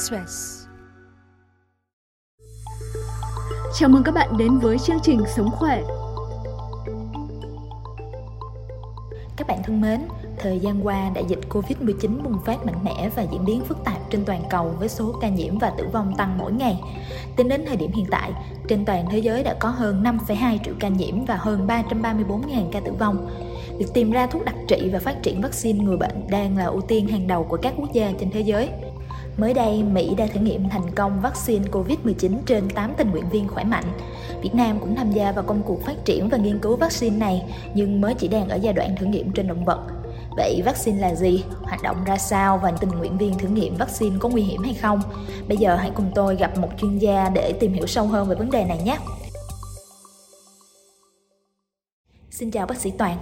Express. Chào mừng các bạn đến với chương trình Sống khỏe. Các bạn thân mến, thời gian qua đại dịch Covid-19 bùng phát mạnh mẽ và diễn biến phức tạp trên toàn cầu với số ca nhiễm và tử vong tăng mỗi ngày. Tính đến thời điểm hiện tại, trên toàn thế giới đã có hơn 5,2 triệu ca nhiễm và hơn 334.000 ca tử vong. Việc tìm ra thuốc đặc trị và phát triển vaccine ngừa bệnh đang là ưu tiên hàng đầu của các quốc gia trên thế giới. Mới đây, Mỹ đã thử nghiệm thành công vaccine COVID-19 trên 8 tình nguyện viên khỏe mạnh. Việt Nam cũng tham gia vào công cuộc phát triển và nghiên cứu vaccine này, nhưng mới chỉ đang ở giai đoạn thử nghiệm trên động vật. Vậy vaccine là gì? Hoạt động ra sao và tình nguyện viên thử nghiệm vaccine có nguy hiểm hay không? Bây giờ hãy cùng tôi gặp một chuyên gia để tìm hiểu sâu hơn về vấn đề này nhé. Xin chào bác sĩ Toàn.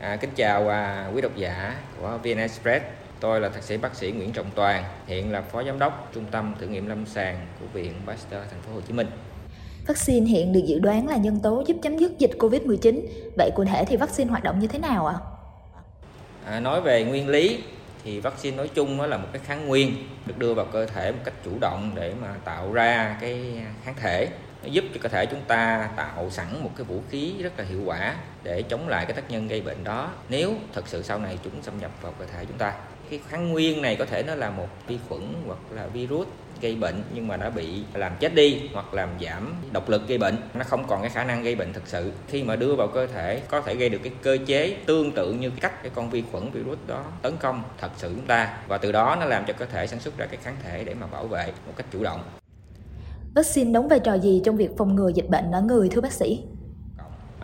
À, kính chào à, quý độc giả của VN Express. Tôi là thạc sĩ bác sĩ Nguyễn Trọng Toàn, hiện là phó giám đốc Trung tâm thử nghiệm lâm sàng của Viện Pasteur Thành phố Hồ Chí Minh. Vaccine hiện được dự đoán là nhân tố giúp chấm dứt dịch Covid-19. Vậy cụ thể thì vaccine hoạt động như thế nào ạ? À? À, nói về nguyên lý thì vaccine nói chung là một cái kháng nguyên được đưa vào cơ thể một cách chủ động để mà tạo ra cái kháng thể nó giúp cho cơ thể chúng ta tạo sẵn một cái vũ khí rất là hiệu quả để chống lại cái tác nhân gây bệnh đó nếu thật sự sau này chúng xâm nhập vào cơ thể chúng ta cái kháng nguyên này có thể nó là một vi khuẩn hoặc là virus gây bệnh nhưng mà đã bị làm chết đi hoặc làm giảm độc lực gây bệnh. Nó không còn cái khả năng gây bệnh thực sự. Khi mà đưa vào cơ thể có thể gây được cái cơ chế tương tự như cách cái con vi khuẩn virus đó tấn công thật sự chúng ta. Và từ đó nó làm cho cơ thể sản xuất ra cái kháng thể để mà bảo vệ một cách chủ động. Vaccine đóng vai trò gì trong việc phòng ngừa dịch bệnh ở người thưa bác sĩ?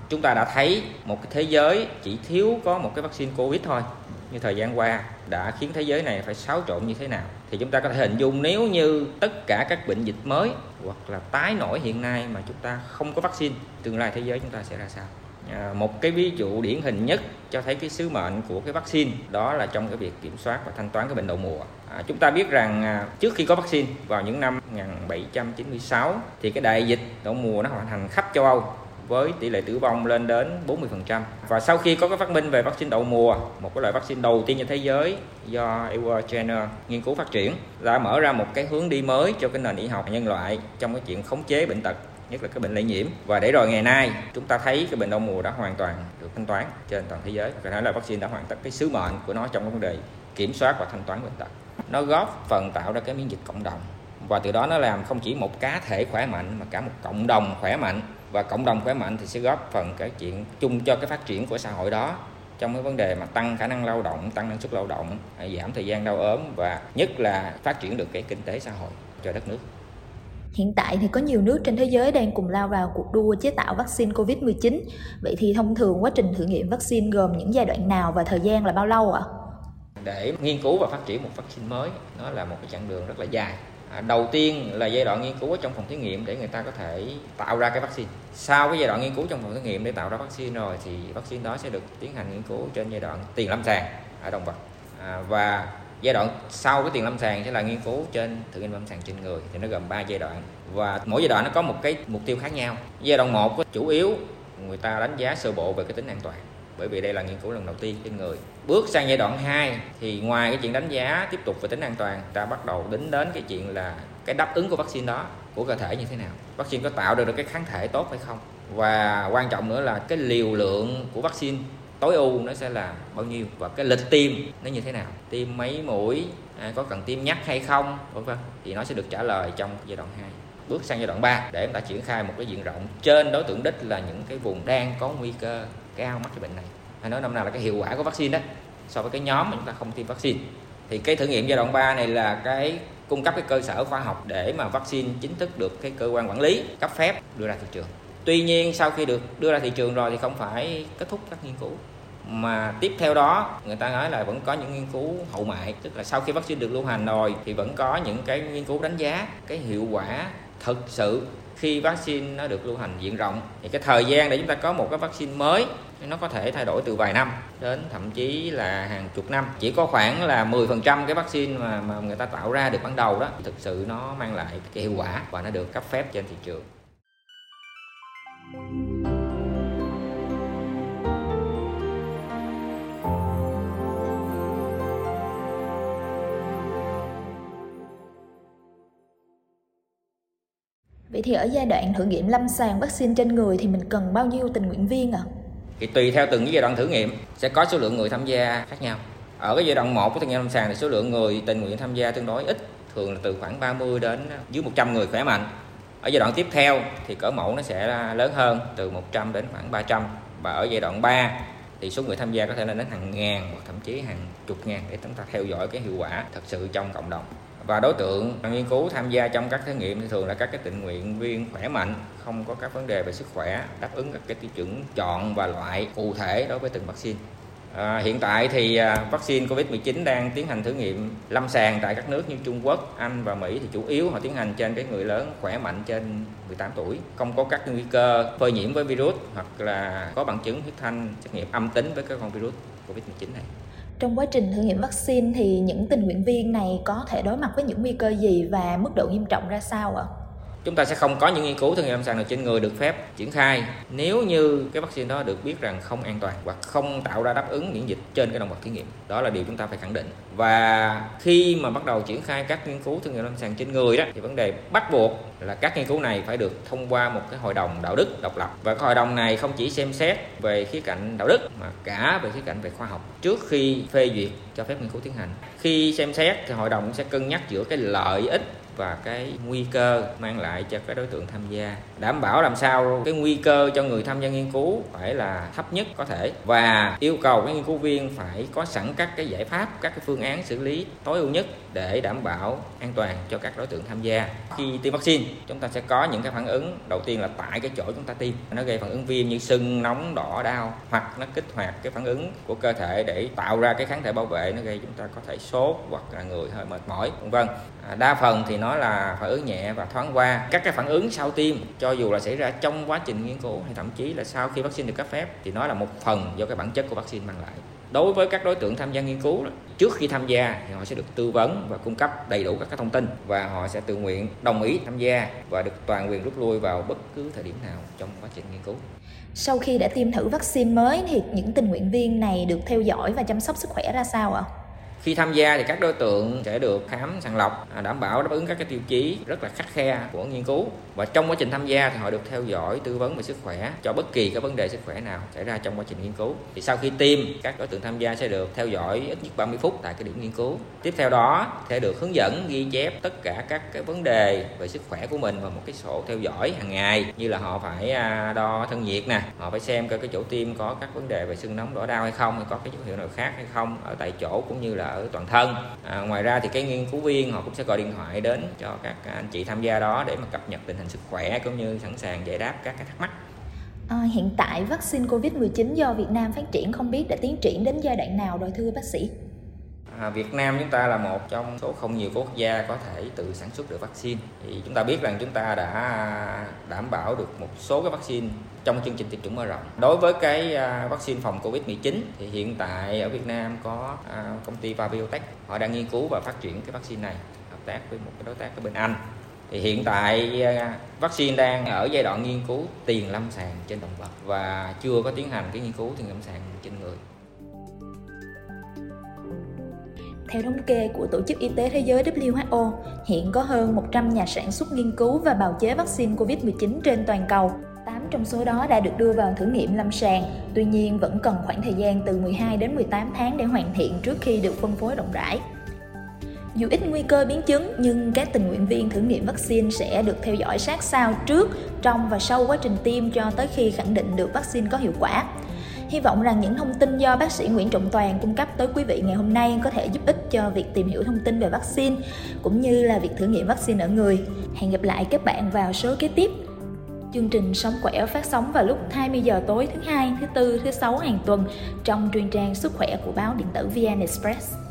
Chúng ta đã thấy một cái thế giới chỉ thiếu có một cái vaccine Covid thôi như thời gian qua đã khiến thế giới này phải xáo trộn như thế nào. Thì chúng ta có thể hình dung nếu như tất cả các bệnh dịch mới hoặc là tái nổi hiện nay mà chúng ta không có vaccine tương lai thế giới chúng ta sẽ ra sao? À, một cái ví dụ điển hình nhất cho thấy cái sứ mệnh của cái vaccine đó là trong cái việc kiểm soát và thanh toán cái bệnh đậu mùa. À, chúng ta biết rằng à, trước khi có vaccine vào những năm 1796 thì cái đại dịch đậu mùa nó hoàn thành khắp châu Âu với tỷ lệ tử vong lên đến 40%. Và sau khi có cái phát minh về vaccine đậu mùa, một cái loại vaccine đầu tiên trên thế giới do Edward Jenner nghiên cứu phát triển đã mở ra một cái hướng đi mới cho cái nền y học nhân loại trong cái chuyện khống chế bệnh tật nhất là cái bệnh lây nhiễm. Và để rồi ngày nay chúng ta thấy cái bệnh đậu mùa đã hoàn toàn được thanh toán trên toàn thế giới. Có thể là vaccine đã hoàn tất cái sứ mệnh của nó trong vấn đề kiểm soát và thanh toán bệnh tật. Nó góp phần tạo ra cái miễn dịch cộng đồng. Và từ đó nó làm không chỉ một cá thể khỏe mạnh mà cả một cộng đồng khỏe mạnh và cộng đồng khỏe mạnh thì sẽ góp phần cái chuyện chung cho cái phát triển của xã hội đó trong cái vấn đề mà tăng khả năng lao động, tăng năng suất lao động, giảm thời gian đau ốm và nhất là phát triển được cái kinh tế xã hội cho đất nước. Hiện tại thì có nhiều nước trên thế giới đang cùng lao vào cuộc đua chế tạo vaccine COVID-19. Vậy thì thông thường quá trình thử nghiệm vaccine gồm những giai đoạn nào và thời gian là bao lâu ạ? À? Để nghiên cứu và phát triển một vaccine mới, nó là một cái chặng đường rất là dài À, đầu tiên là giai đoạn nghiên cứu ở trong phòng thí nghiệm để người ta có thể tạo ra cái vaccine. Sau cái giai đoạn nghiên cứu trong phòng thí nghiệm để tạo ra vaccine rồi thì vaccine đó sẽ được tiến hành nghiên cứu trên giai đoạn tiền lâm sàng ở động vật. À, và giai đoạn sau cái tiền lâm sàng sẽ là nghiên cứu trên thử nghiệm lâm sàng trên người thì nó gồm 3 giai đoạn. Và mỗi giai đoạn nó có một cái mục tiêu khác nhau. Giai đoạn một chủ yếu người ta đánh giá sơ bộ về cái tính an toàn bởi vì đây là nghiên cứu lần đầu tiên trên người. Bước sang giai đoạn 2 thì ngoài cái chuyện đánh giá tiếp tục về tính an toàn ta bắt đầu đính đến cái chuyện là cái đáp ứng của vaccine đó của cơ thể như thế nào. Vaccine có tạo được cái kháng thể tốt hay không? Và quan trọng nữa là cái liều lượng của vaccine tối ưu nó sẽ là bao nhiêu và cái lịch tiêm nó như thế nào? Tiêm mấy mũi? À, có cần tiêm nhắc hay không? Vân vân. Thì nó sẽ được trả lời trong giai đoạn 2 bước sang giai đoạn 3 để chúng ta triển khai một cái diện rộng trên đối tượng đích là những cái vùng đang có nguy cơ cao mắc cái bệnh này. Hay nói năm nào là cái hiệu quả của vaccine đó, so với cái nhóm mà chúng ta không tiêm vaccine. Thì cái thử nghiệm giai đoạn 3 này là cái cung cấp cái cơ sở khoa học để mà vaccine chính thức được cái cơ quan quản lý, cấp phép đưa ra thị trường. Tuy nhiên, sau khi được đưa ra thị trường rồi thì không phải kết thúc các nghiên cứu. Mà tiếp theo đó, người ta nói là vẫn có những nghiên cứu hậu mại tức là sau khi vaccine được lưu hành rồi thì vẫn có những cái nghiên cứu đánh giá cái hiệu quả thực sự khi vaccine nó được lưu hành diện rộng. Thì cái thời gian để chúng ta có một cái vaccine mới nó có thể thay đổi từ vài năm đến thậm chí là hàng chục năm chỉ có khoảng là 10% cái vaccine mà mà người ta tạo ra được ban đầu đó thực sự nó mang lại cái hiệu quả và nó được cấp phép trên thị trường Vậy thì ở giai đoạn thử nghiệm lâm sàng vaccine trên người thì mình cần bao nhiêu tình nguyện viên ạ? À? Thì tùy theo từng giai đoạn thử nghiệm sẽ có số lượng người tham gia khác nhau. Ở cái giai đoạn 1 của thử nghiệm lâm sàng thì số lượng người tình nguyện tham gia tương đối ít, thường là từ khoảng 30 đến dưới 100 người khỏe mạnh. Ở giai đoạn tiếp theo thì cỡ mẫu nó sẽ lớn hơn từ 100 đến khoảng 300 và ở giai đoạn 3 thì số người tham gia có thể lên đến hàng ngàn hoặc thậm chí hàng chục ngàn để chúng ta theo dõi cái hiệu quả thật sự trong cộng đồng và đối tượng nghiên cứu tham gia trong các thí nghiệm thì thường là các cái tình nguyện viên khỏe mạnh không có các vấn đề về sức khỏe đáp ứng các cái tiêu chuẩn chọn và loại cụ thể đối với từng vaccine À, hiện tại thì à, vaccine COVID-19 đang tiến hành thử nghiệm lâm sàng tại các nước như Trung Quốc, Anh và Mỹ thì chủ yếu họ tiến hành trên cái người lớn khỏe mạnh trên 18 tuổi, không có các nguy cơ phơi nhiễm với virus hoặc là có bằng chứng huyết thanh xét nghiệm âm tính với cái con virus COVID-19 này. Trong quá trình thử nghiệm vaccine thì những tình nguyện viên này có thể đối mặt với những nguy cơ gì và mức độ nghiêm trọng ra sao ạ? À? Chúng ta sẽ không có những nghiên cứu thử nghiệm lâm sàng nào trên người được phép triển khai nếu như cái vaccine đó được biết rằng không an toàn hoặc không tạo ra đáp ứng miễn dịch trên cái động vật thí nghiệm. Đó là điều chúng ta phải khẳng định. Và khi mà bắt đầu triển khai các nghiên cứu thử nghiệm lâm sàng trên người đó, thì vấn đề bắt buộc là các nghiên cứu này phải được thông qua một cái hội đồng đạo đức độc lập. Và cái hội đồng này không chỉ xem xét về khía cạnh đạo đức mà cả về khía cạnh về khoa học. Trước khi phê duyệt cho phép nghiên cứu tiến hành, khi xem xét thì hội đồng sẽ cân nhắc giữa cái lợi ích và cái nguy cơ mang lại cho các đối tượng tham gia. Đảm bảo làm sao cái nguy cơ cho người tham gia nghiên cứu phải là thấp nhất có thể. Và yêu cầu các nghiên cứu viên phải có sẵn các cái giải pháp các cái phương án xử lý tối ưu nhất để đảm bảo an toàn cho các đối tượng tham gia. Khi tiêm vaccine chúng ta sẽ có những cái phản ứng đầu tiên là tại cái chỗ chúng ta tiêm. Nó gây phản ứng viêm như sưng nóng đỏ đau hoặc nó kích hoạt cái phản ứng của cơ thể để tạo ra cái kháng thể bảo vệ. Nó gây chúng ta có thể sốt hoặc là người hơi mệt mỏi vân vân. À, đa phần thì nó nó là phản ứng nhẹ và thoáng qua các cái phản ứng sau tiêm, cho dù là xảy ra trong quá trình nghiên cứu hay thậm chí là sau khi vaccine được cấp phép, thì nó là một phần do cái bản chất của vaccine mang lại đối với các đối tượng tham gia nghiên cứu trước khi tham gia thì họ sẽ được tư vấn và cung cấp đầy đủ các cái thông tin và họ sẽ tự nguyện đồng ý tham gia và được toàn quyền rút lui vào bất cứ thời điểm nào trong quá trình nghiên cứu sau khi đã tiêm thử vaccine mới thì những tình nguyện viên này được theo dõi và chăm sóc sức khỏe ra sao ạ? À? Khi tham gia thì các đối tượng sẽ được khám sàng lọc à, đảm bảo đáp ứng các cái tiêu chí rất là khắc khe của nghiên cứu. Và trong quá trình tham gia thì họ được theo dõi, tư vấn về sức khỏe cho bất kỳ các vấn đề sức khỏe nào xảy ra trong quá trình nghiên cứu. Thì sau khi tiêm, các đối tượng tham gia sẽ được theo dõi ít nhất 30 phút tại cái điểm nghiên cứu. Tiếp theo đó, sẽ được hướng dẫn ghi chép tất cả các cái vấn đề về sức khỏe của mình vào một cái sổ theo dõi hàng ngày. Như là họ phải à, đo thân nhiệt nè, họ phải xem coi cái chỗ tiêm có các vấn đề về sưng nóng, đỏ đau hay không, hay có cái dấu hiệu nào khác hay không ở tại chỗ, cũng như là ở toàn thân à, ngoài ra thì cái nghiên cứu viên họ cũng sẽ gọi điện thoại đến cho các anh chị tham gia đó để mà cập nhật tình hình sức khỏe cũng như sẵn sàng giải đáp các cái thắc mắc À, hiện tại vaccine COVID-19 do Việt Nam phát triển không biết đã tiến triển đến giai đoạn nào rồi thưa bác sĩ? À, Việt Nam chúng ta là một trong số không nhiều quốc gia có thể tự sản xuất được vaccine. Thì chúng ta biết rằng chúng ta đã đảm bảo được một số cái vaccine trong chương trình tiêm chủng mở rộng. Đối với cái à, vaccine phòng Covid-19 thì hiện tại ở Việt Nam có à, công ty Vabiotech họ đang nghiên cứu và phát triển cái vaccine này hợp tác với một cái đối tác ở bên Anh. Thì hiện tại à, vaccine đang ở giai đoạn nghiên cứu tiền lâm sàng trên động vật và chưa có tiến hành cái nghiên cứu tiền lâm sàng trên người. Theo thống kê của Tổ chức Y tế Thế giới WHO, hiện có hơn 100 nhà sản xuất nghiên cứu và bào chế vaccine COVID-19 trên toàn cầu. 8 trong số đó đã được đưa vào thử nghiệm lâm sàng, tuy nhiên vẫn cần khoảng thời gian từ 12 đến 18 tháng để hoàn thiện trước khi được phân phối rộng rãi. Dù ít nguy cơ biến chứng nhưng các tình nguyện viên thử nghiệm vaccine sẽ được theo dõi sát sao trước, trong và sau quá trình tiêm cho tới khi khẳng định được vaccine có hiệu quả. Hy vọng rằng những thông tin do bác sĩ Nguyễn Trọng Toàn cung cấp tới quý vị ngày hôm nay có thể giúp ích cho việc tìm hiểu thông tin về vaccine cũng như là việc thử nghiệm vaccine ở người. Hẹn gặp lại các bạn vào số kế tiếp. Chương trình Sống khỏe phát sóng vào lúc 20 giờ tối thứ hai, thứ tư, thứ sáu hàng tuần trong truyền trang sức khỏe của báo điện tử VN Express.